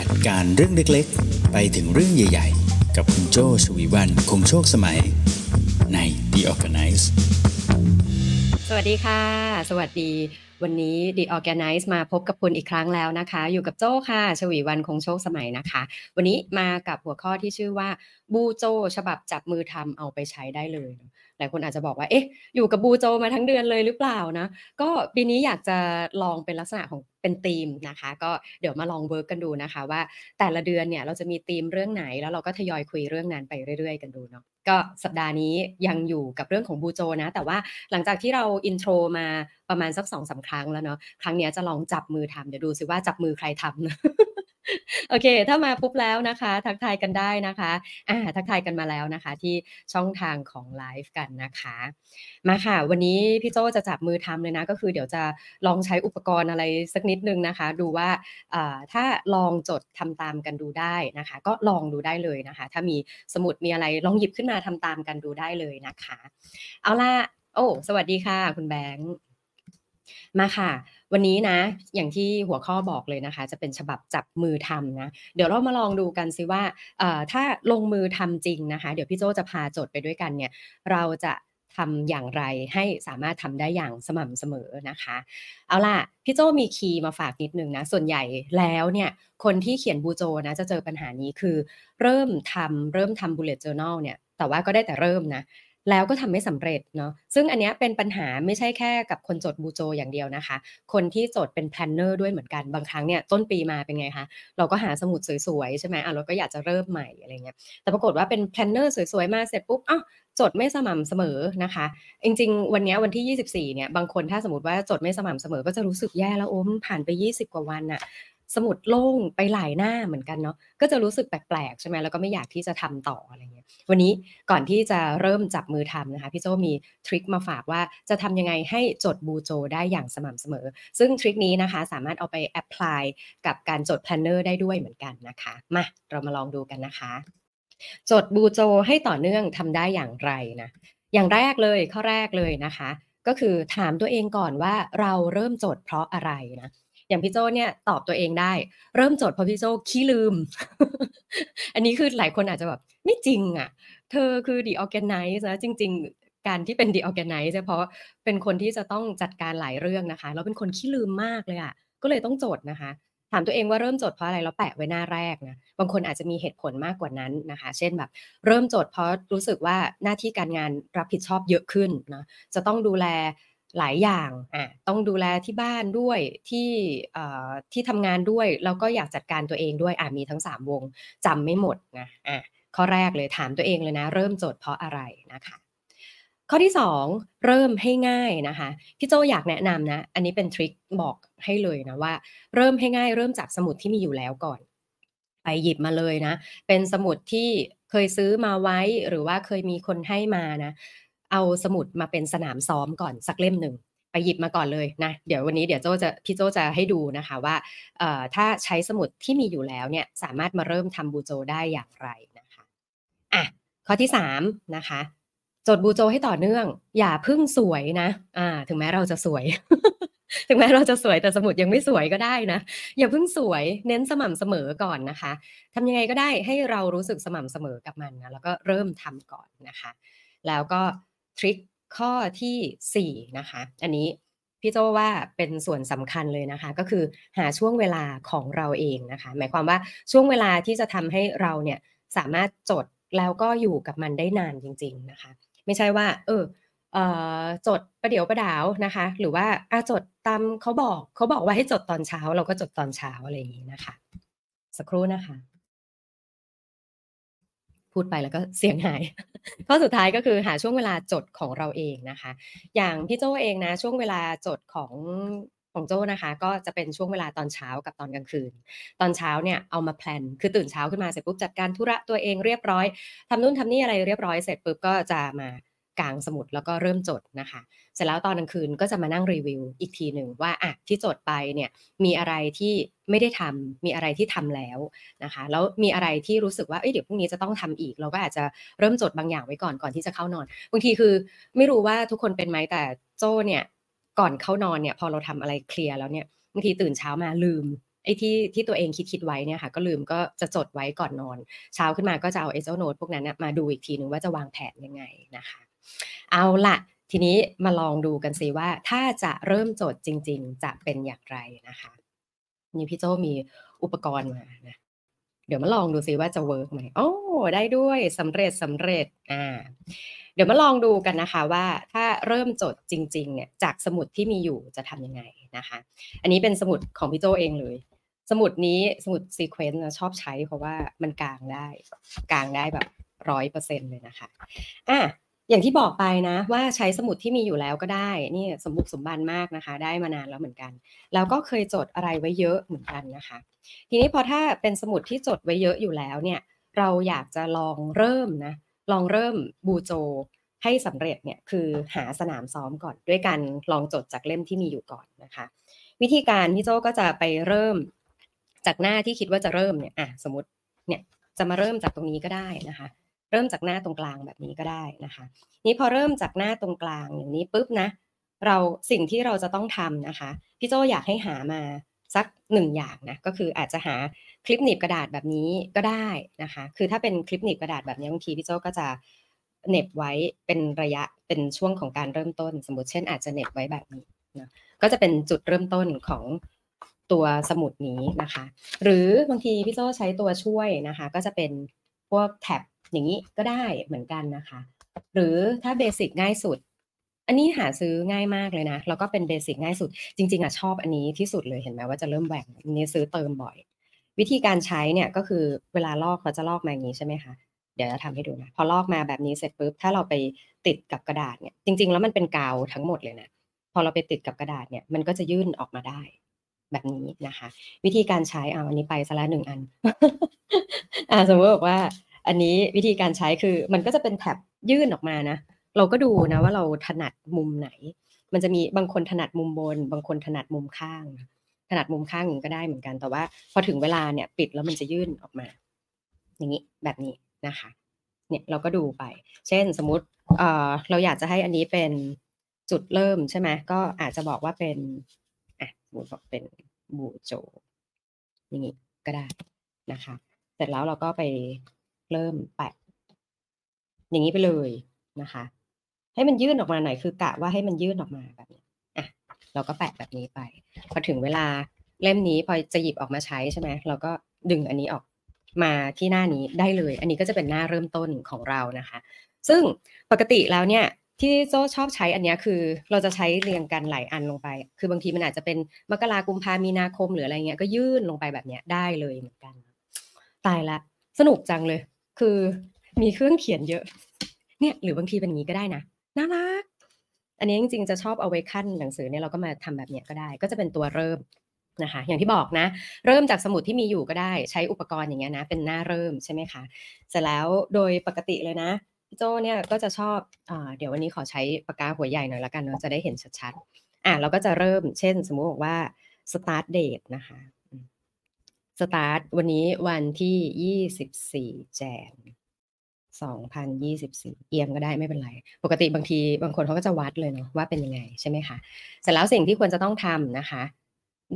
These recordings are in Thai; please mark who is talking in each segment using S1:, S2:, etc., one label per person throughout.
S1: จัดการเรื่องเล็กๆ ไปถึงเรื่องใหญ่ๆ กับคุณโจชวีวันคงโชคสมัยใน The Organize
S2: สวัสดีค่ะ สวัสดี วันนี้ The Organize มาพบกับคุณอีกครั้งแล้วนะคะ อยู่กับโจ้ค่ะ ชวีวันคงโชคสมัยนะคะ วันนี้มากับหัวข้อที่ชื่อว่าบูโจฉบับจับมือทำเอาไปใช้ได้เลยหลายคนอาจจะบอกว่า เอ๊ะ อยู่กับบูโจมาทั้งเดือนเลยหรือเปล่านะ ก็ปีนี้อยากจะลองเป็นลักษณะของ เป็นธีมนะคะ ก็เดี๋ยวมาลอง work กันดูนะคะ ว่าแต่ละเดือนเนี่ยเราจะมีธีมเรื่องไหน แล้วเราก็ทยอยคุยเรื่องนั้นไปเรื่อย ๆ กันดูเนาะก็สัปดาห์นี้ยังอยู่กับเรื่องของ BuJo นะ แต่ว่าหลังจากที่เรา intro มาประมาณสักสองสามครั้งแล้วเนาะครั้งเนี้ยจะลองจับมือทำเดี๋ยวดูซิว่าจับมือใครทำ โอเค ถ้ามาปุ๊บแล้วนะคะ ทักทายกันได้นะคะอาทักทายกันมาแล้วนะคะ ที่ช่องทางของไลฟ์กันนะคะ มาค่ะ วันนี้พี่โจจะจับมือทำเลยนะ ก็คือเดี๋ยวจะลองใช้อุปกรณ์อะไรสักนิดนึงนะคะ ดูว่าอ่าถ้าลองจดทำตามกันดูได้นะคะ ก็ลองดูได้เลยนะคะ ถ้ามีสมุดมีอะไรลองหยิบขึ้นมาทำตามกันดูได้เลยนะคะ เอาล่ะ โอ้ สวัสดีค่ะ คุณแบงค์ มาค่ะ วันนี้นะ อย่างที่หัวข้อบอกเลยนะคะ จะเป็นฉบับจับมือทำนะ เดี๋ยวเรามาลองดูกันสิว่าถ้าลงมือทำจริงนะคะ เดี๋ยวพี่โจจะพาโจดไปด้วยกันเนี่ย เราจะทำอย่างไรให้สามารถทำได้อย่างสม่ำเสมอนะคะ เอาล่ะ พี่โจมีคีย์มาฝากนิดนึงนะ ส่วนใหญ่แล้วเนี่ย คนที่เขียนบูโจนะ จะเจอปัญหานี้คือ เริ่มทำเริ่มทำ bullet journal เนี่ย แต่ว่าก็ได้แต่เริ่มนะ แล้วก็ทำไม่สำเร็จเนาะซึ่งอันนี้เป็นปัญหาไม่ใช่แค่กับคนจดบูโจอย่างเดียวนะคะ คนที่จดเป็น planner ด้วยเหมือนกันบางครั้งเนี่ยต้นปีมาเป็นไงคะเราก็หาสมุดสวยๆใช่ไหมอ่าเราก็อยากจะเริ่มใหม่อะไรเงี้ยแต่ปรากฏว่าเป็น planner สวยๆมาเสร็จปุ๊บอ้าวจดไม่สม่ำเสมอนะคะ จริง ๆ วันเนี้ยวันที่ 24เนี่ยบางคนถ้าสมมติว่าจดไม่สม่ำเสมอก็จะรู้สึกแย่แล้วโอ้มันผ่านไป 20 กว่าวันน่ะ สมุดโล่งไปหลายหน้าเหมือนกันเนาะก็จะรู้สึกแปลกๆใช่ไหมแล้วก็ไม่อยากที่จะทำต่ออะไรเงี้ยวันนี้ก่อนที่จะเริ่มจับมือทำนะคะพี่โจมีทริกมาฝากว่าจะทำยังไงให้จดบูโจได้อย่างสม่ำเสมอ ซึ่งทริกนี้นะคะสามารถเอาไปแอพพลายกับการจด planner ได้ด้วยเหมือนกันนะคะมาเรามาลองดูกันนะคะจดบูโจให้ต่อเนื่องทำได้อย่างไรนะอย่างแรกเลยข้อแรกเลยนะคะ ก็คือถามตัวเองก่อนว่าเราเริ่มจดเพราะอะไรนะ อย่างพี่โจ้เนี่ยตอบตัวเองได้ เริ่มจดเพราะพี่โจ้ขี้ลืม อันนี้คือหลายคนอาจจะแบบไม่จริงอะเธอคือ The Organize นะจริง ๆการที่เป็น The Organize เนี่ยเพราะเป็นคนที่จะต้องจัดการหลายเรื่องนะคะ แล้วเป็นคนขี้ลืมมากเลยอะก็เลยต้องจดนะคะ ถามตัวเองว่าเริ่มจดเพราะอะไรแล้วแปะไว้หน้าแรกนะ บางคนอาจจะมีเหตุผลมากกว่านั้นนะคะ เช่นแบบ เริ่มจดเพราะรู้สึกว่าหน้าที่การงานรับผิดชอบเยอะขึ้นนะ จะต้องดูแล หลายอย่างอาต้องดูแลที่บ้านด้วยที่เอ่อที่ทำงานด้วย แล้วก็อยากจัดการตัวเองด้วยอามีทั้ง 3 วงจำไม่หมดนะอาข้อแรกเลยถามตัวเองเลยนะ เริ่มจดเพราะอะไรนะคะข้อที่ 2 เริ่มให้ง่ายนะคะพี่โจ้อยากแนะนำนะ อันนี้เป็นทริกบอกให้เลยนะว่า เริ่มให้ง่ายเริ่มจากสมุดที่มีอยู่แล้วก่อน ไปหยิบมาเลยนะ เป็นสมุดที่เคยซื้อมาไว้หรือว่าเคยมีคนให้มานะ เอาสมุดมาเป็นสนามซ้อมก่อนสักเล่มหนึ่งไปหยิบมาก่อนเลยนะเดี๋ยววันนี้เดี๋ยวโจจะพี่โจจะให้ดูนะคะว่าถ้าใช้สมุดที่มีอยู่แล้วเนี่ยสามารถมาเริ่มทำบูโจได้อย่างไรนะคะอะข้อที่3นะคะจดบูโจให้ต่อเนื่อง อย่าเพิ่งสวยนะอ่าถึงแม้เราจะสวย ถึงแม้เราจะสวยแต่สมุดยังไม่สวยก็ได้นะ อย่าเพิ่งสวยเน้นสม่ำเสมอก่อนนะคะทำยังไงก็ได้ให้เรารู้สึกสม่ำเสมอกับมันนะแล้วก็เริ่มทำก่อนนะคะ แล้วก็ ทริกข้อทีสี่ 4 นะคะ อันนี้พี่โจ้ว่าเป็นส่วนสำคัญเลยนะคะ ก็คือหาช่วงเวลาของเราเองนะคะ หมายความว่าช่วงเวลาที่จะทำให้เราเนี่ยสามารถจดแล้วก็อยู่กับมันได้นานจริง ๆนะคะ ไม่ใช่ว่า เออเออจดประเดี๋ยวประดาวนะคะ หรือว่าอาจดตามเขาบอกเขาบอกว่าให้จดตอนเช้า เราก็จดตอนเช้าอะไรอย่างงี้นะคะ สักครู่นะคะ พูดไปแล้วก็เสียงหาย ข้อสุดท้ายก็คือหาช่วงเวลาจดของเราเองนะคะ อย่างพี่โจเองนะ ช่วงเวลาจดของของโจ้นะคะ ก็จะเป็นช่วงเวลาตอนเช้ากับตอนกลางคืน ตอนเช้าเนี่ยเอามาแพลนคือตื่นเช้าขึ้นมาเสร็จปุ๊บจัดการธุระตัวเองเรียบร้อยทำนู่นทำนี่อะไรเรียบร้อยเสร็จปุ๊บก็จะมา กลางสมุดแล้วก็เริ่มจดนะคะ เสร็จแล้วตอนกลางคืนก็จะมานั่งรีวิวอีกทีหนึ่งว่าอะที่จดไปเนี่ยมีอะไรที่ไม่ได้ทำมีอะไรที่ทำแล้วนะคะ แล้วมีอะไรที่รู้สึกว่าเฮ้ยเดี๋ยวพรุ่งนี้จะต้องทำอีก เราก็อาจจะเริ่มจดบางอย่างไว้ก่อนก่อนที่จะเข้านอนบางทีคือ ไม่รู้ว่าทุกคนเป็นไหมแต่โจ้เนี่ยก่อนเข้านอนเนี่ยพอเราทำอะไรเคลียร์แล้วเนี่ยบางทีตื่นเช้ามาลืมไอ้ที่ที่ตัวเองคิดคิดไว้เนี่ยค่ะก็ลืมก็จะจดไว้ก่อนนอน เช้าขึ้นมาก็จะเอาไอ้เจ้าโน้ตพวกนั้นมาดูอีกทีนึงว่าจะวางแผนยังไงนะคะ เอาละทีนี้มาลองดูกันสิว่า ถ้าจะเริ่มจดจริง ๆ จะเป็นอย่างไรนะคะ นี่พี่โจมีอุปกรณ์มานะเดี๋ยวมาลองดูซิว่าจะเวิร์กไหมโอ้ได้ด้วยสำเร็จสำเร็จอ่าเดี๋ยวมาลองดูกันนะคะว่าถ้าเริ่มจดจริงๆเนี่ยจากสมุดที่มีอยู่จะทำยังไงนะคะ อันนี้เป็นสมุดของพี่โจเองเลย สมุดนี้สมุด Sequence ชอบใช้เพราะว่ามันกลางได้กลางได้แบบร้อยเปอร์เซ็นเลยนะคะอะ อย่างที่บอกไปนะว่าใช้สมุดที่มีอยู่แล้วก็ได้นี่สมบุกสมบันมากนะคะ ได้มานานแล้วเหมือนกัน แล้วก็เคยจดอะไรไว้เยอะเหมือนกันนะคะ ทีนี้พอถ้าเป็นสมุดที่จดไว้เยอะอยู่แล้วเนี่ยเราอยากจะลองเริ่มนะลองเริ่มบูโจให้สำเร็จเนี่ยคือหาสนามซ้อมก่อน ด้วยการลองจดจากเล่มที่มีอยู่ก่อนนะคะ วิธีการพี่โจก็จะไปเริ่มจากหน้าที่คิดว่าจะเริ่มเนี่ยอะสมมติเนี่ยจะมาเริ่มจากตรงนี้ก็ได้นะคะ เริ่มจากหน้าตรงกลางแบบนี้ก็ได้นะคะ นี้พอเริ่มจากหน้าตรงกลางอย่างนี้ปุ๊บนะ เราสิ่งที่เราจะต้องทำนะคะ พี่โจอยากให้หามาสักหนึ่งอย่างนะก็คืออาจจะหาคลิปหนีบกระดาษแบบนี้ก็ได้นะคะ คือถ้าเป็นคลิปหนีบกระดาษแบบนี้บางทีพี่โจก็จะเน็บไว้เป็นระยะเป็นช่วงของการเริ่มต้น สมมติเช่น อาจจะเน็บไว้แบบนี้นะก็จะเป็นจุดเริ่มต้นของตัวสมุดนี้นะคะ หรือบางทีพี่โจใช้ตัวช่วยนะคะ ก็จะเป็นพวกแท็บ อย่างนี้ก็ได้เหมือนกันนะคะ หรือถ้าเบสิกง่ายสุด อันนี้หาซื้อง่ายมากเลยนะ แล้วก็เป็นเบสิกง่ายสุด จริง ๆอะชอบอันนี้ที่สุดเลยเห็นไหมว่าจะเริ่มแหว่งอันนี้ซื้อเติมบ่อย วิธีการใช้เนี่ยก็คือเวลาลอกเขาจะลอกมาอย่างนี้ใช่ไหมคะเดี๋ยวจะทำให้ดูนะพอลอกมาแบบนี้เสร็จปุ๊บถ้าเราไปติดกับกระดาษเนี่ยจริง ๆ แล้วมันเป็นกาวทั้งหมดเลยนะพอเราไปติดกับกระดาษเนี่ยมันก็จะยื่นออกมาได้ แบบนี้นะคะ วิธีการใช้เอาอันนี้ไปซะละหนึ่งอันอ่าสมมติบอกว่า อันนี้วิธีการใช้คือมันก็จะเป็นแท็บยื่นออกมานะ เราก็ดูนะว่าเราถนัดมุมไหน มันจะมีบางคนถนัดมุมบน บางคนถนัดมุมข้าง ถนัดมุมข้างก็ได้เหมือนกัน แต่ว่าพอถึงเวลาเนี่ยปิดแล้วมันจะยื่นออกมา อย่างนี้แบบนี้นะคะ เนี่ยเราก็ดูไป เช่นสมมุติเอ่อเราอยากจะให้อันนี้เป็นจุดเริ่มใช่ไหมก็อาจจะบอกว่าเป็นอะสมมติบอกเป็นบูโจอย่างนี้ก็ได้นะคะ เสร็จแล้วเราก็ไป เริ่มแปะอย่างนี้ไปเลยนะคะ ให้มันยื่นออกมาหน่อยคือกะว่าให้มันยื่นออกมาแบบนี้อะเราก็แปะแบบนี้ไป พอถึงเวลาเล่มนี้พอจะหยิบออกมาใช้ใช่ไหมเราก็ดึงอันนี้ออกมาที่หน้านี้ได้เลย อันนี้ก็จะเป็นหน้าเริ่มต้นของเรานะคะ ซึ่งปกติแล้วเนี่ยที่โจชอบใช้อันนี้คือเราจะใช้เรียงกันหลายอันลงไป คือบางทีมันอาจจะเป็นมกรากุมภามีนาคมหรืออะไรเงี้ยก็ยื่นลงไปแบบเนี้ยได้เลยเหมือนกัน ตายละ สนุกจังเลย คือมีเครื่องเขียนเยอะ เนี่ยหรือบางทีเป็นอย่างนี้ก็ได้นะน่ารัก อันนี้จริงๆจะชอบเอาไว้ขั้นหนังสือเนี่ยเราก็มาทำแบบเนี้ยก็ได้ ก็จะเป็นตัวเริ่มนะคะ อย่างที่บอกนะ เริ่มจากสมุดที่มีอยู่ก็ได้ใช้อุปกรณ์อย่างเงี้ยนะ เป็นหน้าเริ่มใช่ไหมคะเสร็จแล้วโดยปกติเลยนะโจเนี่ยก็จะชอบอเดี๋ยววันนี้ขอใช้ปากกาหัวใหญ่หน่อยละกันเนาะจะได้เห็นชัดๆอะเราก็จะเริ่มเช่น สมมุติบอกว่า start date นะคะ สตาร์ทวันนี้วันที่ยี่สิบสี่แจนสองพันยี่สิบสี่เอียงก็ได้ไม่เป็นไร ปกติบางทีบางคนเขาก็จะวัดเลยเนาะว่าเป็นยังไงใช่ไหมคะเสร็จแล้วสิ่งที่ควรจะต้องทำนะคะ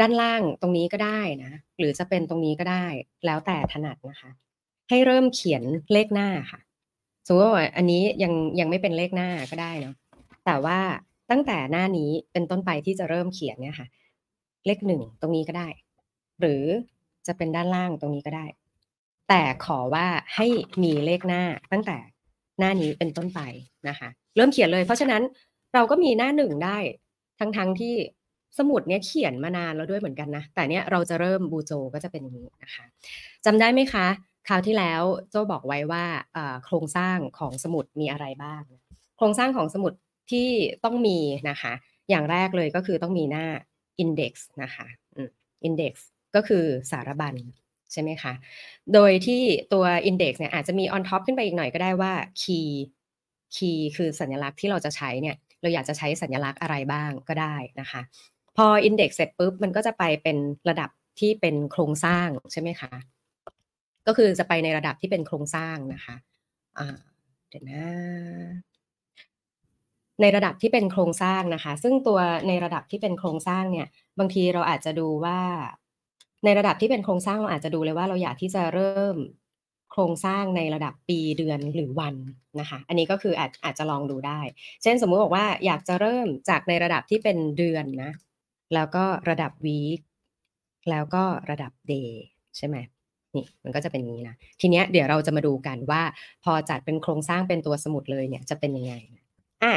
S2: ด้านล่างตรงนี้ก็ได้นะ หรือจะเป็นตรงนี้ก็ได้ แล้วแต่ถนัดนะคะ ให้เริ่มเขียนเลขหน้าค่ะสมมติว่าอันนี้ยังยังไม่เป็นเลขหน้าก็ได้เนาะแต่ว่าตั้งแต่หน้านี้เป็นต้นไปที่จะเริ่มเขียนเนี่ยค่ะ เลขหนึ่งตรงนี้ก็ได้ หรือ จะเป็นด้านล่างตรงนี้ก็ได้ แต่ขอว่าให้มีเลขหน้าตั้งแต่หน้านี้เป็นต้นไปนะคะ เริ่มเขียนเลย เพราะฉะนั้นเราก็มีหน้าหนึ่งได้ทั้งๆทที่สมุดเนี้ยเขียนมานานแล้วด้วยเหมือนกันนะ แต่เนี้ยเราจะเริ่มบูโจก็จะเป็นอย่างนี้นะคะจำได้ไหมคะคราวที่แล้วโจบอกไว้ว่าโครงสร้างของสมุดมีอะไรบ้าง โครงสร้างของสมุดที่ต้องมีนะคะ อย่างแรกเลยก็คือต้องมีหน้า index นะคะ index ก็คือสารบัญใช่ไหมคะ โดยที่ตัว index เนี่ยอาจจะมี on top ขึ้นไปอีกหน่อยก็ได้ว่า key key คือสัญลักษณ์ที่เราจะใช้เนี่ยเราอยากจะใช้สัญลักษณ์อะไรบ้างก็ได้นะคะ พอ index เสร็จปุ๊บมันก็จะไปเป็นระดับที่เป็นโครงสร้างใช่ไหมคะ ก็คือจะไปในระดับที่เป็นโครงสร้างนะคะเดี๋ยวนะในระดับที่เป็นโครงสร้างนะคะ ซึ่งตัวในระดับที่เป็นโครงสร้างเนี่ย บางทีเราอาจจะดูว่า ในระดับที่เป็นโครงสร้างเราอาจจะดูเลยว่าเราอยากที่จะเริ่มโครงสร้างในระดับปีเดือนหรือวันนะคะ อันนี้ก็คืออาจอาจจะลองดูได้ เช่นสมมุติบอกว่าอยากจะเริ่มจากในระดับที่เป็นเดือนนะ แล้วก็ระดับวีคแล้วก็ระดับเดย์ใช่ไหมนี่มันก็จะเป็นอย่างนี้นะ ทีเนี้ยเดี๋ยวเราจะมาดูกันว่า พอจัดเป็นโครงสร้างเป็นตัวสมุดเลยเนี่ยจะเป็นยังไง อะ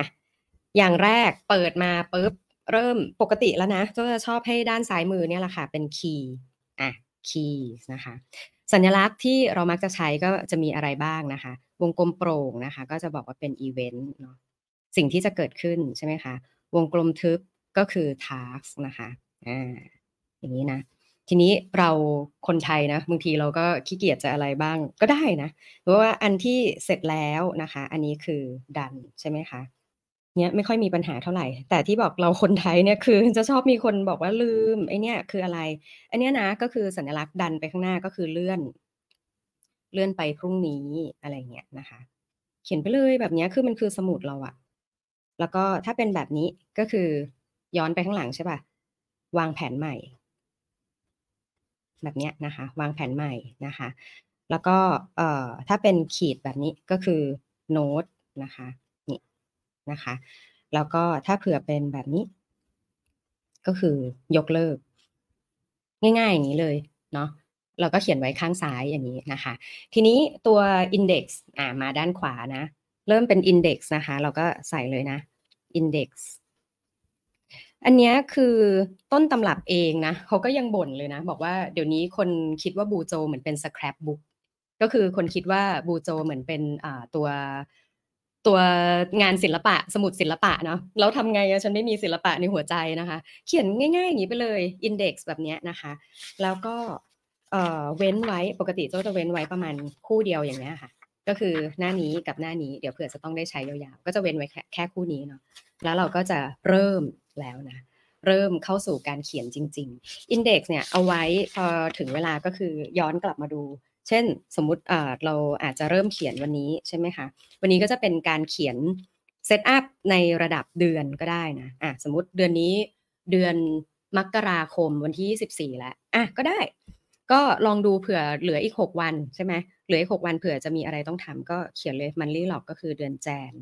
S2: อย่างแรกเปิดมาปุ๊บ เริ่มปกติแล้วนะก็จะชอบให้ด้านซ้ายมือเนี่ยแหละค่ะเป็นคีย์อะคีย์นะคะสัญลักษณ์ที่เรามักจะใช้ก็จะมีอะไรบ้างนะคะ วงกลมโปร่งนะคะ ก็จะบอกว่าเป็นอีเวนต์เนาะสิ่งที่จะเกิดขึ้นใช่ไหมคะวงกลมทึบก็คือ task นะคะอ่าอย่างนี้นะทีนี้เราคนไทยนะบางทีเราก็ขี้เกียจจะอะไรบ้างก็ได้นะเพราะว่าอันที่เสร็จแล้วนะคะ อันนี้คือดันใช่ไหมคะ เนี้ยไม่ค่อยมีปัญหาเท่าไหร่ แต่ที่บอกเราคนไทยเนี่ยคือ จะชอบมีคนบอกว่าลืมไอเนี้ยคืออะไรอันเนี้ยนะก็คือสัญลักษณ์ดันไปข้างหน้าก็คือเลื่อน เลื่อนไปพรุ่งนี้อะไรเงี้ยนะคะ เขียนไปเลยแบบเนี้ยคือมันคือสมุดเราอะแล้วก็ถ้าเป็นแบบนี้ก็คือย้อนไปข้างหลังใช่ป่ะวางแผนใหม่ แบบเนี้ยนะคะ วางแผนใหม่นะคะ แล้วก็เอ่อถ้าเป็นขีดแบบนี้ก็คือโน้ตนะคะ นะคะ แล้วก็ถ้าเผื่อเป็นแบบนี้ ก็คือยกเลิก ง่ายๆอย่างนี้เลยเนาะเราก็เขียนไว้ข้างซ้ายอย่างนี้นะคะ ทีนี้ตัว index อ่ามาด้านขวานะ เริ่มเป็น index นะคะ เราก็ใส่เลยนะ index อันนี้คือต้นตำรับเองนะเขาก็ยังบ่นเลยนะ บอกว่าเดี๋ยวนี้คนคิดว่าบูโจเหมือนเป็น scrap book ก็คือคนคิดว่าบูโจเหมือนเป็นตัว ตัวงานศิลปะสมุดศิลปะเนาะแล้วทำไงอะฉันไม่มีศิลปะในหัวใจนะคะ เขียนง่ายๆอย่างนี้ไปเลย index แบบนี้นะคะ แล้วก็เออเว้นไว้ปกติโจจะเว้นไว้ประมาณคู่เดียวอย่างเงี้ยค่ะ ก็คือหน้านี้กับหน้านี้เดี๋ยวเผื่อจะต้องได้ใช้ยาวๆ ก็จะเว้นไว้แค่แค่คู่นี้เนาะแล้วเราก็จะเริ่มแล้วนะเริ่มเข้าสู่การเขียนจริง ๆ Index เนี่ยเอาไว้พอถึงเวลาก็คือย้อนกลับมาดู เช่นสมมติเราอาจจะเริ่มเขียนวันนี้ใช่ไหมคะ วันนี้ก็จะเป็นการเขียนเซตอัพในระดับเดือนก็ได้นะอะสมมติเดือนนี้เดือนมกราคมวันที่ 24 แล้วอะก็ได้ ก็ลองดูเผื่อเหลืออีก 6 วันใช่ไหมเหลืออีก 6 วันเผื่อจะมีอะไรต้องทำก็เขียนเลยมันรีหลอกก็คือเดือนแจน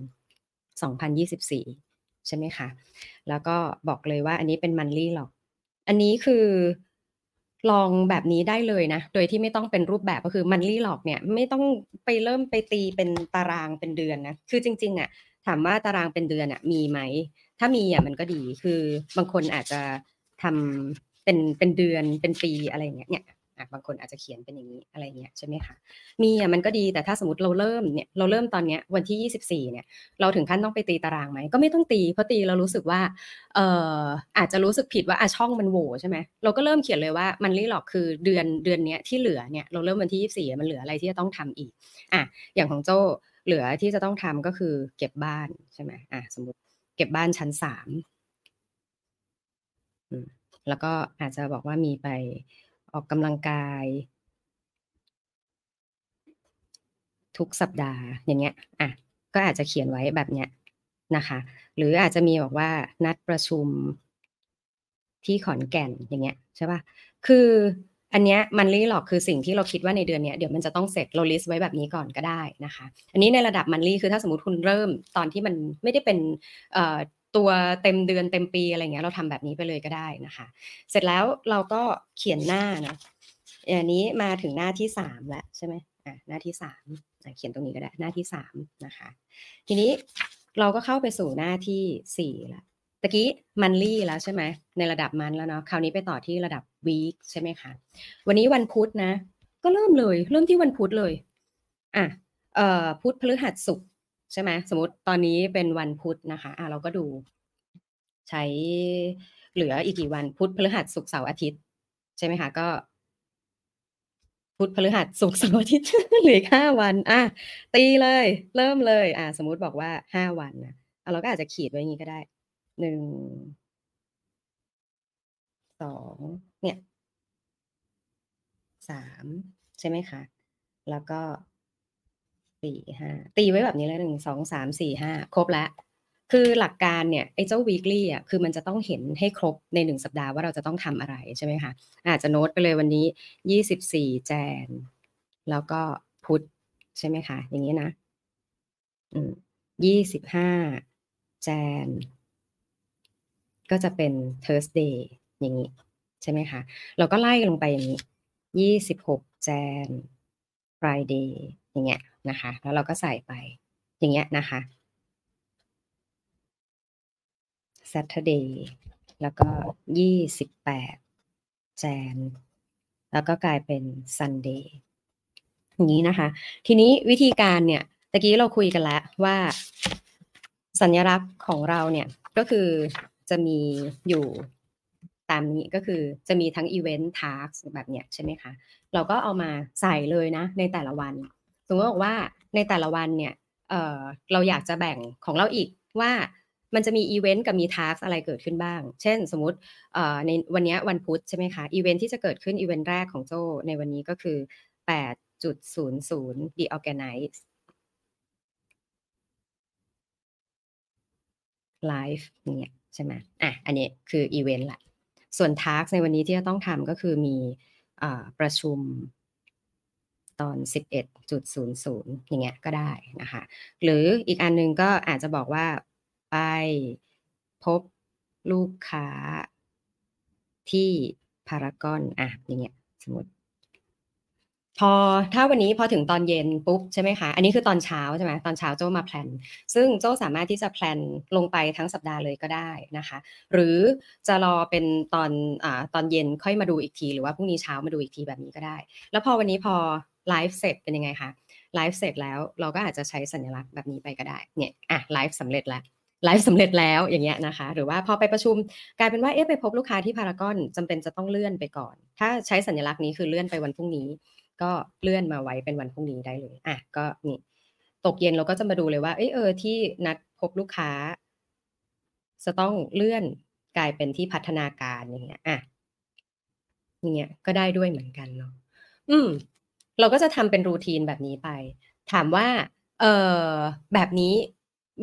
S2: 2024 ใช่ไหมคะ แล้วก็บอกเลยว่าอันนี้เป็นมันลี่หรอก อันนี้คือ ลองแบบนี้ได้เลยนะ โดยที่ไม่ต้องเป็นรูปแบบก็คือมันลี่หลอกเนี่ยไม่ต้องไปเริ่มไปตีเป็นตารางเป็นเดือนนะ คือจริงๆอะถามว่าตารางเป็นเดือนอะมีไหม ถ้ามีอะมันก็ดี คือบางคนอาจจะทำเป็นเป็นเดือนเป็นปีอะไรเงี้ยเนี่ย บางคนอาจจะเขียนเป็นอย่างนี้อะไรเงี้ยใช่ไหมคะมีอะมันก็ดีแต่ถ้าสมมติเราเริ่มเนี่ยเราเริ่มตอนเนี้ยวันที่ 24เนี่ยเราถึงขั้นต้องไปตีตารางไหมก็ไม่ต้องตีเพราะตีเรารู้สึกว่าเอ่ออาจจะรู้สึกผิดว่าอะช่องมันโหว่ใช่ไหมเราก็เริ่มเขียนเลยว่ามันรีหลอกคือเดือนเดือนเนี้ยที่เหลือเนี่ยเราเริ่มวันที่ 24 มันเหลืออะไรที่จะต้องทำอีกอะอย่างของโจ้เหลือที่จะต้องทำก็คือเก็บบ้านใช่ไหมอะสมมติเก็บบ้านชั้นสามแล้วก็อาจจะบอกว่ามีไป ออกกำลังกาย ทุกสัปดาห์อย่างเงี้ยอะก็อาจจะเขียนไว้แบบเนี้ยนะคะ หรืออาจจะมีบอกว่านัดประชุมที่ขอนแก่นอย่างเงี้ยใช่ปะ่ะคืออันเนี้ยมันรีหลอกคือสิ่งที่เราคิดว่าในเดือนเนี้ยเดี๋ยวมันจะต้องเสร็จเราลิสต์ไว้แบบนี้ก่อนก็ได้นะคะ อันนี้ในระดับมันรีคือถ้าสมมติคุณเริ่มตอนที่มันไม่ได้เป็น ตัวเต็มเดือนเต็มปีอะไรเงี้ยเราทำแบบนี้ไปเลยก็ได้นะคะ เสร็จแล้วเราก็เขียนหน้านะอันนี้มาถึงหน้าที่สามแล้วใช่ไหมอะหน้าที่สามเขียนตรงนี้ก็ได้หน้าที่สามนะคะ ทีนี้เราก็เข้าไปสู่หน้าที่สี่ละตะกี้มันลี่แล้วใช่ไหมในระดับมันแล้วเนาะคราวนี้ไปต่อที่ระดับวีคใช่ไหมคะวันนี้วันพุธนะ ก็เริ่มเลย เริ่มที่วันพุธเลยอะเอ่อพุธพฤหัสศุกร์ ใช่ไหมสมมติตอนนี้เป็นวันพุธนะคะอะเราก็ดู ใช้เหลืออีกกี่วันพุธพฤหัสศุกร์เสาร์อาทิตย์ ใช่ไหมคะก็พุธพฤหัสศุกร์เสาร์อาทิตย์เหลือห้าวัน อะตีเลย เริ่มเลย อะสมมติบอกว่าห้าวันนะเราก็อาจจะขีดไว้อย่างนี้ก็ได้หนึ่งสองเนี่ยสามใช่ไหมคะ แล้วก็ สี่ห้าตีไว้แบบนี้เลยหนึ่งสองสามสี่ห้าครบแล้วคือหลักการเนี่ยไอ้เจ้า weekly อะคือมันจะต้องเห็นให้ครบในหนึ่งสัปดาห์ว่าเราจะต้องทำอะไรใช่ไหมคะอาจจะโน้ตไปเลยวันนี้ยี่สิบสี่แจน แล้วก็พุธใช่ไหมคะ อย่างนี้นะยี่สิบห้าแจน ก็จะเป็น Thursday อย่างนี้ ใช่ไหมคะ เราก็ไล่ลงไปอย่างนี้ยี่สิบหกแจน Friday อย่างเงี้ย นะคะ แล้วเราก็ใส่ไปอย่างเงี้ยนะคะ Saturday แล้วก็ยี่สิบแปดแจน แล้วก็กลายเป็น Sunday อย่างนี้นะคะ ทีนี้วิธีการเนี่ยตะกี้เราคุยกันแล้วว่าสัญลักษณ์ของเราเนี่ยก็คือจะมีอยู่ตามนี้ก็คือจะมีทั้ง Event Task แบบเนี้ยใช่ไหมคะ เราก็เอามาใส่เลยนะในแต่ละวัน สมมติบอกว่าในแต่ละวันเนี่ยเราอยากจะแบ่งของเราอีกว่ามันจะมีอีเวนต์กับมี task อะไรเกิดขึ้นบ้าง เช่น สมมติในวันนี้วันพุธใช่ไหมคะ อีเวนต์ที่จะเกิดขึ้นอีเวนต์แรกของโจในวันนี้ก็คือ 8.00 The Organize Live เนี่ยใช่ไหมอะ อันนี้คืออีเวนต์แหละ ส่วน task ในวันนี้ที่จะต้องทำก็คือมีประชุม ตอน 11.00 อย่างเงี้ยก็ได้นะคะหรืออีกอันนึงก็อาจจะบอกว่าไปพบลูกค้าที่พารากอนอะอย่างเงี้ยสมมติพอถ้าวันนี้พอถึงตอนเย็นปุ๊บใช่ไหมคะอันนี้คือตอนเช้าใช่ไหมตอนเช้าโจมาแพลนซึ่งโจสามารถที่จะแพลนลงไปทั้งสัปดาห์เลยก็ได้นะคะ หรือจะรอเป็นตอนอ่าตอนเย็นค่อยมาดูอีกที หรือว่าพรุ่งนี้เช้ามาดูอีกทีแบบนี้ก็ได้ แล้วพอวันนี้พอ ไลฟ์เสร็จเป็นยังไงคะไลฟ์เสร็จแล้วเราก็อาจจะใช้สัญลักษณ์แบบนี้ไปก็ได้เนี่ยอะไลฟ์สำเร็จแล้วไลฟ์สำเร็จแล้วอย่างเงี้ยนะคะ หรือว่าพอไปประชุมกลายเป็นว่าเอ๊ะไปพบลูกค้าที่พารากอนจำเป็นจะต้องเลื่อนไปก่อน ถ้าใช้สัญลักษณ์นี้คือเลื่อนไปวันพรุ่งนี้ ก็เลื่อนมาไว้เป็นวันพรุ่งนี้ได้เลยอะก็นี่ตกเย็นเราก็จะมาดูเลยว่าเออเออที่นัดพบลูกค้า จะต้องเลื่อนกลายเป็นที่พัฒนาการอย่างเงี้ยอะอย่างเงี้ยก็ได้ด้วยเหมือนกันเนาะอืม เราก็จะทำเป็นรูทีนแบบนี้ไป ถามว่าเออแบบนี้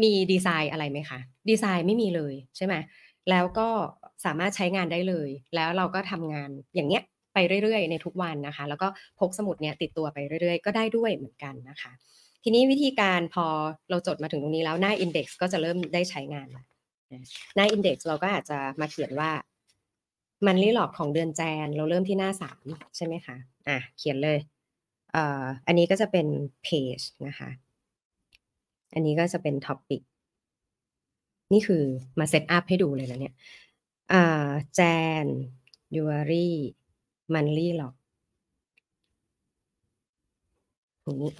S2: มีดีไซน์อะไรไหมคะ ดีไซน์ไม่มีเลยใช่ไหมแล้วก็สามารถใช้งานได้เลย แล้วเราก็ทำงานอย่างเนี้ยไปเรื่อยๆ ในทุกวันนะคะ แล้วก็พกสมุดเนี้ยติดตัวไปเรื่อยๆ ก็ได้ด้วยเหมือนกันนะคะ ทีนี้วิธีการพอเราจดมาถึงตรงนี้แล้วหน้า Index ก็จะเริ่มได้ใช้งานแล้วหน้า Index เราก็อาจจะมาเขียนว่า monthly log ของเดือน Jan เราเริ่มที่หน้าสามใช่ไหมคะ อะ เขียนเลย อันนี้ก็จะเป็น page นะคะ อันนี้ก็จะเป็น topic นี่คือมา set up ให้ดูเลยนะเนี่ย January monthly logนี้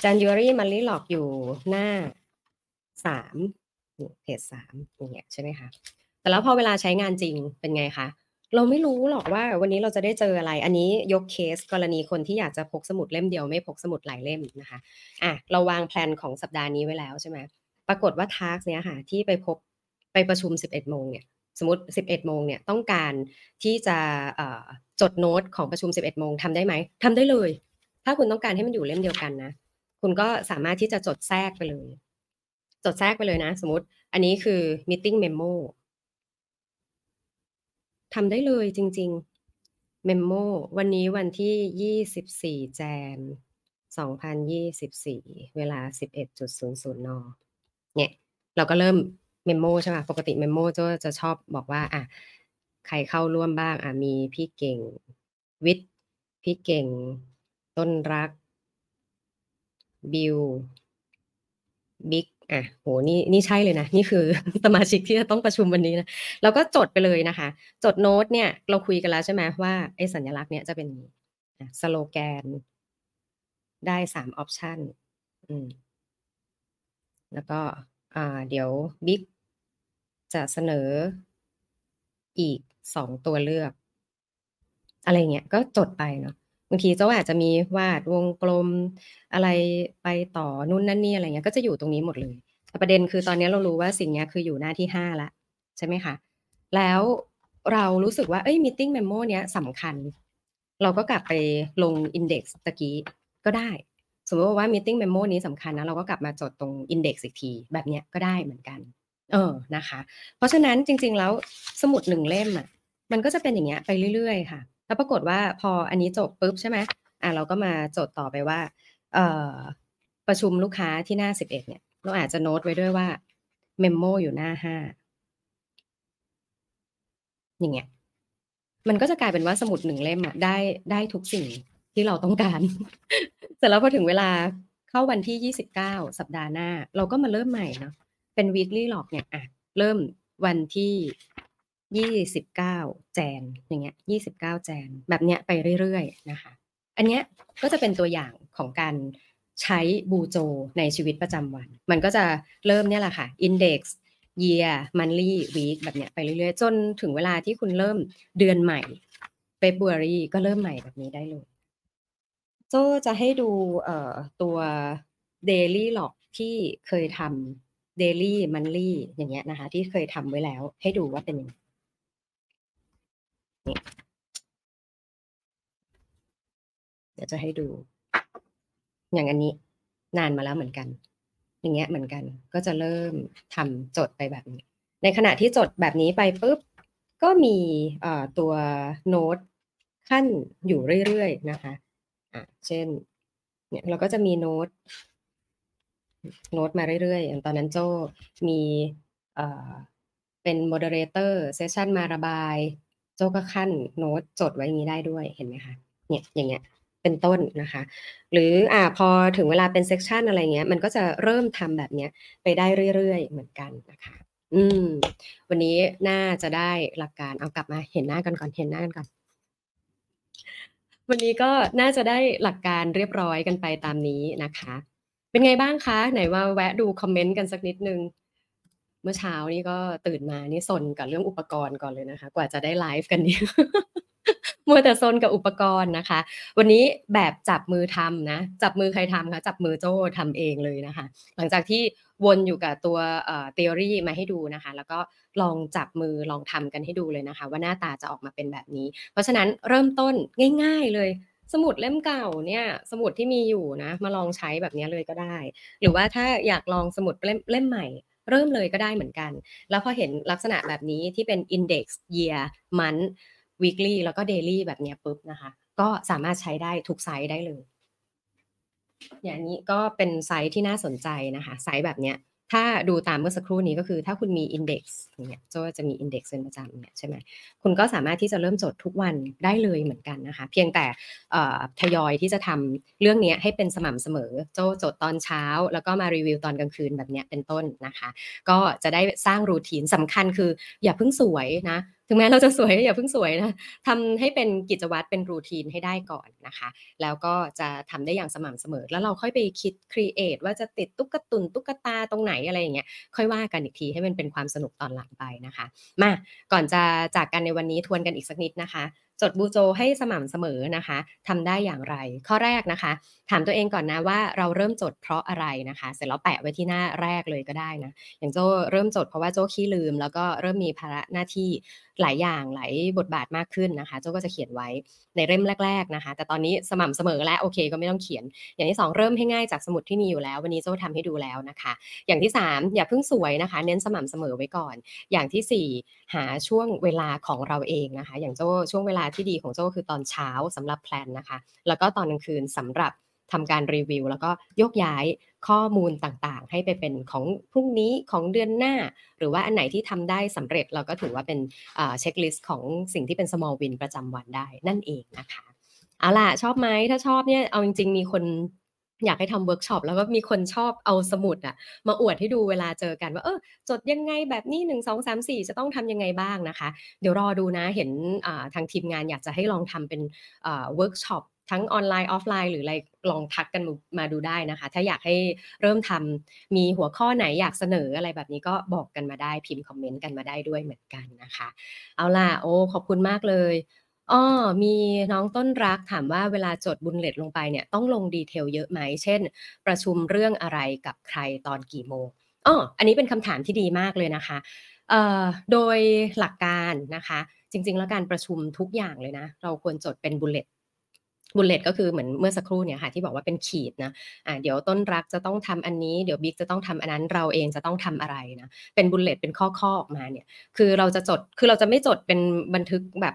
S2: January monthly log อยู่หน้าสามเพจสามอย่างเงี้ยใช่ไหมคะ แต่แล้วพอเวลาใช้งานจริงเป็นไงคะ เราไม่รู้หรอกว่าวันนี้เราจะได้เจออะไร อันนี้ยกเคสกรณีคนที่อยากจะพกสมุดเล่มเดียวไม่พกสมุดหลายเล่มนะคะอะเราวางแผนของสัปดาห์นี้ไว้แล้วใช่ไหมปรากฏว่า task เนี้ยค่ะที่ไปพบไปประชุม 11โมงเนี่ยสมมติ 11โมงเนี่ยต้องการที่จะจดโน้ตของประชุม 11โมงทำได้ไหมทำได้เลย ถ้าคุณต้องการให้มันอยู่เล่มเดียวกันนะคุณก็สามารถที่จะจดแทรกไปเลย จดแทรกไปเลยนะ สมมติ อันนี้คือ meeting memo ทำได้เลยจริง ๆ memo วันนี้วันที่ 24 Jan 2024 เวลา 11.00 น เนี่ย เราก็เริ่ม memo ใช่ไหมปกติ memo จะจะชอบบอกว่า อะ ใครเข้าร่วมบ้าง อะ มีพี่เก่ง วิทย์ พี่เก่ง ต้นรัก บิว บิ๊ก อะโหนี่นี่ใช่เลยนะ นี่คือสมาชิกที่จะต้องประชุมวันนี้นะเราก็จดไปเลยนะคะ จดโน้ตเนี่ย เราคุยกันแล้วใช่ไหมว่าไอ้สัญลักษณ์เนี่ยจะเป็นสโลแกน ได้สามออปชันอืมแล้วก็อ่าเดี๋ยวบิ๊กจะเสนออีกสองตัวเลือก อะไรเงี้ยก็จดไปเนาะ บางทีเจ้าอาจจะมีวาดวงกลมอะไรไปต่อนู่นนั่นนี่อะไรเงี้ยก็จะอยู่ตรงนี้หมดเลยแต่ประเด็นคือตอนนี้เรารู้ว่าสิ่งนี้คืออยู่หน้าที่ห้าละใช่ไหมคะแล้วเรารู้สึกว่าเอ้ยมิ팅เมมโมเนี้ยสำคัญ เราก็กลับไปลงอินเด็กซ์ตะกี้ก็ได้ สมมติว่า meeting memo นี้สำคัญนะเราก็กลับมาจดตรง index อีกทีแบบเนี้ยก็ได้เหมือนกัน เออนะคะ เพราะฉะนั้นจริง ๆ แล้วสมุดหนึ่งเล่มอะมันก็จะเป็นอย่างเงี้ยไปเรื่อย ๆ ค่ะ แล้วปรากฏว่าพออันนี้จบปุ๊บใช่ไหมอะเราก็มาจดต่อไปว่า เอ่อประชุมลูกค้าที่หน้าสิบเอ็ดเนี่ย เราอาจจะโน้ตไว้ด้วยว่าเมมโมอยู่หน้าห้าอย่างเงี้ย มันก็จะกลายเป็นว่าสมุดหนึ่งเล่มอะได้ได้ทุกสิ่งที่เราต้องการ เสร็จแล้วพอถึงเวลาเข้าวันที่ยี่สิบเก้าสัปดาห์หน้า เราก็มาเริ่มใหม่เนาะเป็น weekly log เนี่ยอะเริ่มวันที่ ยี่สิบเก้าแจนอย่างเงี้ยยี่สิบเก้าแจนแบบเนี้ยไปเรื่อยๆนะคะ อันเนี้ยก็จะเป็นตัวอย่างของการใช้บูโจในชีวิตประจำวัน มันก็จะเริ่มเนี่ยแหละค่ะ index year monthly week แบบเนี้ยไปเรื่อยๆ จนถึงเวลาที่คุณเริ่มเดือนใหม่ February ก็เริ่มใหม่แบบนี้ได้เลยโจจะให้ดูเอ่อตัว daily log ที่เคยทำ daily monthly อย่างเงี้ยนะคะ ที่เคยทำไว้แล้วให้ดูว่าเป็นยังไง นี่เดี๋ยวจะให้ดู อย่างอันนี้นานมาแล้วเหมือนกัน อย่างเงี้ยเหมือนกัน ก็จะเริ่มทำจดไปแบบนี้ ในขณะที่จดแบบนี้ไปปุ๊บก็มีตัวโน้ตคั่นอยู่เรื่อยๆนะคะอะเช่น เนี่ยเราก็จะมีโน้ตโน้ตมาเรื่อยๆอย่างตอนนั้นโจมีเอ่อเป็น moderator session มาระบาย โจก็คั่นโน้ตจดไว้อย่างนี้ได้ด้วยเห็นไหมคะเนี่ยอย่างเงี้ยเป็นต้นนะคะ หรืออ่าพอถึงเวลาเป็นเซสชันอะไรเงี้ย มันก็จะเริ่มทำแบบเนี้ยไปได้เรื่อยๆ เหมือนกันนะคะ อืม วันนี้น่าจะได้หลักการเอากลับมาเห็นหน้ากันก่อนเห็นหน้ากันก่อน วันนี้ก็น่าจะได้หลักการเรียบร้อยกันไปตามนี้นะคะ เป็นไงบ้างคะ ไหนว่าแวะดูคอมเมนต์กันสักนิดนึง เมื่อเช้านี่ก็ตื่นมานี่ซนกับเรื่องอุปกรณ์ก่อนเลยนะคะ กว่าจะได้ไลฟ์กันเนี่ยมัวแต่ซนกับอุปกรณ์นะคะ วันนี้แบบจับมือทำนะ จับมือใครทำคะจับมือโจ้ทำเองเลยนะคะ หลังจากที่วนอยู่กับตัวเอ่อ theory มาให้ดูนะคะ แล้วก็ลองจับมือลองทำกันให้ดูเลยนะคะ ว่าหน้าตาจะออกมาเป็นแบบนี้ เพราะฉะนั้นเริ่มต้นง่าย ๆเลย สมุดเล่มเก่าเนี่ย สมุดที่มีอยู่นะ มาลองใช้แบบนี้เลยก็ได้ หรือว่าถ้าอยากลองสมุดเล่มเล่มใหม่ เริ่มเลยก็ได้เหมือนกัน แล้วพอเห็นลักษณะแบบนี้ที่เป็น index year month weekly แล้วก็ daily แบบนี้ปุ๊บนะคะ ก็สามารถใช้ได้ทุกไซส์ได้เลย อย่างนี้ก็เป็นไซส์ที่น่าสนใจนะคะ ไซส์แบบเนี้ย ถ้าดูตามเมื่อสักครู่นี้ก็คือ ถ้าคุณมี index เนี่ยโจจะมี index เป็นประจำเนี่ยใช่ไหมคุณก็สามารถที่จะเริ่มจดทุกวันได้เลยเหมือนกันนะคะ เพียงแต่ทยอยที่จะทำเรื่องนี้ให้เป็นสม่ำเสมอ โจจดตอนเช้า แล้วก็มารีวิวตอนกลางคืนแบบเนี้ยเป็นต้นนะคะ ก็จะได้สร้างรูทีนสำคัญคืออย่าเพิ่งสวยนะ ถึงแม้เราจะสวยก็อย่าเพิ่งสวยนะทำให้เป็นกิจวัตรเป็นรูทีนให้ได้ก่อนนะคะ แล้วก็จะทำได้อย่างสม่ำเสมอ แล้วเราค่อยไปคิดครีเอทว่าจะติดตุ๊กตุนตุ๊กตาตรงไหนอะไรอย่างเงี้ยค่อยว่ากันอีกทีให้มันเป็นความสนุกตอนหลังไปนะคะ มาก่อนจะจากกันในวันนี้ทวนกันอีกสักนิดนะคะ จดบูโจให้สม่ำเสมอนะคะทำได้อย่างไร ข้อแรกนะคะ ถามตัวเองก่อนนะว่าเราเริ่มจดเพราะอะไรนะคะ เสร็จแล้วแปะไว้ที่หน้าแรกเลยก็ได้นะอย่างโจเริ่มจดเพราะว่าโจขี้ลืม แล้วก็เริ่มมีภาระหน้าที่หลายอย่างหลายบทบาทมากขึ้นนะคะ โจก็จะเขียนไว้ในเล่มแรก ๆนะคะ แต่ตอนนี้สม่ำเสมอแล้วโอเค ก็ไม่ต้องเขียน อย่างที่สองเริ่มให้ง่ายจากสมุดที่มีอยู่แล้ว วันนี้โจทำให้ดูแล้วนะคะ อย่างที่สามอย่าเพิ่งสวยนะคะ เน้นสม่ำเสมอไว้ก่อน อย่างที่สี่หาช่วงเวลาของเราเองนะคะ อย่างโจช่วงเวลาที่ดีของโจคือตอนเช้าสำหรับ plan นะคะ แล้วก็ตอนกลางคืนสำหรับทำการรีวิว แล้วก็ยกย้ายข้อมูลต่างๆ ให้ไปเป็นของพรุ่งนี้ของเดือนหน้า หรือว่าอันไหนที่ทำได้สำเร็จเราก็ถือว่าเป็น checklist ของสิ่งที่เป็น small win ประจำวันได้นั่นเองนะคะเอาล่ะชอบไหมถ้าชอบเนี่ยเอาจริง ๆ มีคน อยากให้ทำเวิร์กช็อปแล้วก็มีคนชอบเอาสมุดอะมาอวดให้ดูเวลาเจอกันว่าเออจดยังไงแบบนี้หนึ่งสองสามสี่จะต้องทำยังไงบ้างนะคะ เดี๋ยวรอดูนะเห็นทางทีมงานอยากจะให้ลองทำเป็นเวิร์กช็อปทั้งออนไลน์ออฟไลน์หรืออะไรลองทักกันมาดูได้นะคะ ถ้าอยากให้เริ่มทำมีหัวข้อไหนอยากเสนออะไรแบบนี้ก็บอกกันมาได้พิมพ์คอมเมนต์กันมาได้ด้วยเหมือนกันนะคะ เอาล่ะโอ้ขอบคุณมากเลย อ้อมีน้องต้นรักถามว่าเวลาจด bullet ลงไปเนี่ยต้องลง detail เยอะไหม เช่น ประชุมเรื่องอะไรกับใครตอนกี่โมงอ้ออันนี้เป็นคำถามที่ดีมากเลยนะคะเอ่อโดยหลักการนะคะ จริง ๆ แล้วการประชุมทุกอย่างเลยนะ เราควรจดเป็น bullet bullet ก็คือเหมือนเมื่อสักครู่เนี่ยค่ะที่บอกว่าเป็นขีดนะอ่าเดี๋ยวต้นรักจะต้องทำอันนี้เดี๋ยวบิ๊กจะต้องทำอันนั้นเราเองจะต้องทำอะไรนะเป็น bullet เป็นข้อข้อออกมาเนี่ยคือเราจะจดคือเราจะไม่จดเป็นบันทึกแบบ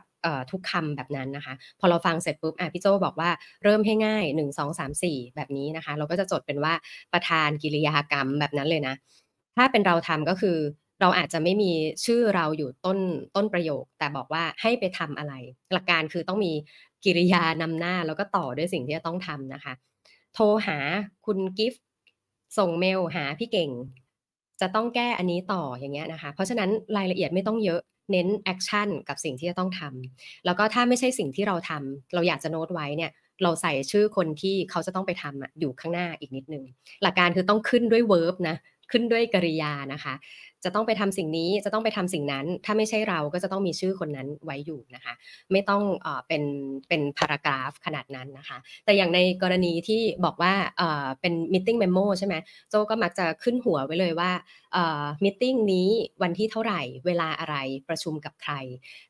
S2: ทุกคำแบบนั้นนะคะ พอเราฟังเสร็จปุ๊บอะพี่โจบอกว่าเริ่มให้ง่าย 1 2 3 4 แบบนี้นะคะ เราก็จะจดเป็นว่าประธานกิริยากรรมแบบนั้นเลยนะ ถ้าเป็นเราทำก็คือเราอาจจะไม่มีชื่อเราอยู่ต้นต้นประโยค แต่บอกว่าให้ไปทำอะไร หลักการคือต้องมีกิริยานำหน้าแล้วก็ต่อด้วยสิ่งที่จะต้องทำนะคะ โทรหาคุณกิฟต์ส่งเมลหาพี่เก่ง จะต้องแก้อันนี้ต่ออย่างเงี้ยนะคะ เพราะฉะนั้นรายละเอียดไม่ต้องเยอะ เน้น action กับสิ่งที่จะต้องทำแล้วก็ถ้าไม่ใช่สิ่งที่เราทำเราอยากจะโน้ตไว้เนี่ยเราใส่ชื่อคนที่เขาจะต้องไปทำอยู่ข้างหน้าอีกนิดนึง หลักการคือต้องขึ้นด้วยเวิร์บนะ ขึ้นด้วยกริยานะคะจะต้องไปทำสิ่งนี้จะต้องไปทำสิ่งนั้น ถ้าไม่ใช่เราก็จะต้องมีชื่อคนนั้นไว้อยู่นะคะ ไม่ต้องเป็นเป็นพารากราฟขนาดนั้นนะคะ แต่อย่างในกรณีที่บอกว่าเป็น meeting memo ใช่ไหมโจก็มักจะขึ้นหัวไว้เลยว่าเอ่อ meeting นี้วันที่เท่าไหร่เวลาอะไรประชุมกับใคร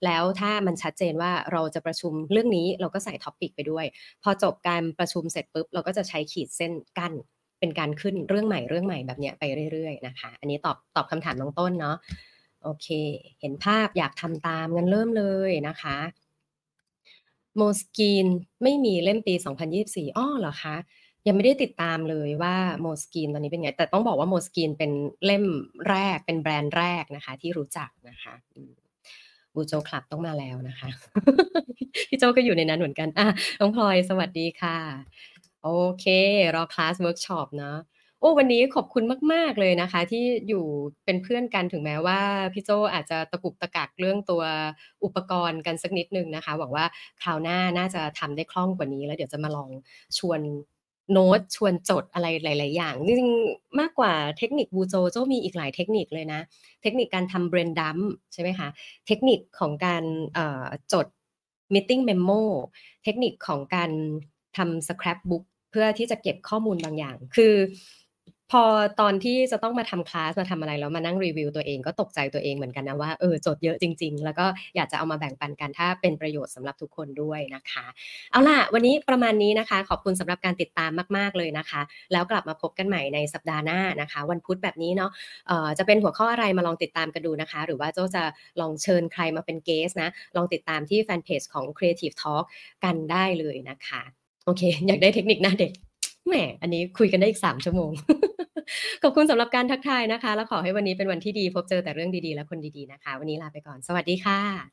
S2: แล้วถ้ามันชัดเจนว่าเราจะประชุมเรื่องนี้เราก็ใส่ท็อปิกไปด้วย พอจบการประชุมเสร็จปุ๊บเราก็จะใช้ขีดเส้นกั้น เป็นการขึ้นเรื่องใหม่เรื่องใหม่แบบเนี้ยไปเรื่อยๆนะคะ อันนี้ตอบตอบคำถามน้องต้นเนาะโอเค เห็นภาพอยากทำตามงั้นเริ่มเลยนะคะโมสกีนไม่มีเล่มปี 2024 อ้อเหรอคะ ยังไม่ได้ติดตามเลยว่าโมสกีนตอนนี้เป็นไง แต่ต้องบอกว่าโมสกีนเป็นเล่มแรกเป็นแบรนด์แรกนะคะ ที่รู้จักนะคะ BUJO Club ต้องมาแล้วนะคะ พี่โจก็อยู่ในนั้นเหมือนกันอะน้องพลอยสวัสดีค่ะ โอเค รอคลาสเวิร์กช็อปเนาะโอ้วันนี้ขอบคุณมาก ๆ เลยนะคะ ที่อยู่เป็นเพื่อนกันถึงแม้ว่าพี่โจอาจจะตะกุกตะกักเรื่องตัวอุปกรณ์กันสักนิดนึงนะคะ หวังว่าคราวหน้าน่าจะทำได้คล่องกว่านี้ แล้วเดี๋ยวจะมาลองชวนโน้ตชวนจดอะไรหลาย ๆ อย่างจริงๆมากกว่าเทคนิคบูโจโจมีอีกหลายเทคนิคเลยนะ เทคนิคการทำเบรนดัมใช่ไหมคะเทคนิคของการจด meeting memo เทคนิคของการทำ scrapbook พื่อที่จะเก็บข้อมูลบางอย่าง คือ พอตอนที่จะต้องมาทำคลาสมาทำอะไรแล้วมานั่งรีวิวตัวเองก็ตกใจตัวเองเหมือนกันนะว่าเออจดเยอะจริง ๆ แล้วก็อยากจะเอามาแบ่งปันกันถ้าเป็นประโยชน์สำหรับทุกคนด้วยนะคะ เอาล่ะ วันนี้ประมาณนี้นะคะ ขอบคุณสำหรับการติดตามมาก ๆเลยนะคะ แล้วกลับมาพบกันใหม่ในสัปดาห์หน้านะคะ วันพุธแบบนี้เนาะเอ่อจะเป็นหัวข้ออะไรมาลองติดตามกันดูนะคะ หรือว่าโจจะลองเชิญใครมาเป็นเกสนะลองติดตามที่แฟนเพจของ Creative Talk กันได้เลยนะคะ โอเค อยากได้เทคนิคหน้าเด็กแหมอันนี้คุยกันได้อีก 3 ชั่วโมง ขอบคุณสำหรับการทักทายนะคะ แล้วขอให้วันนี้เป็นวันที่ดี พบเจอแต่เรื่องดีๆ และคนดีๆนะคะ วันนี้ลาไปก่อน สวัสดีค่ะ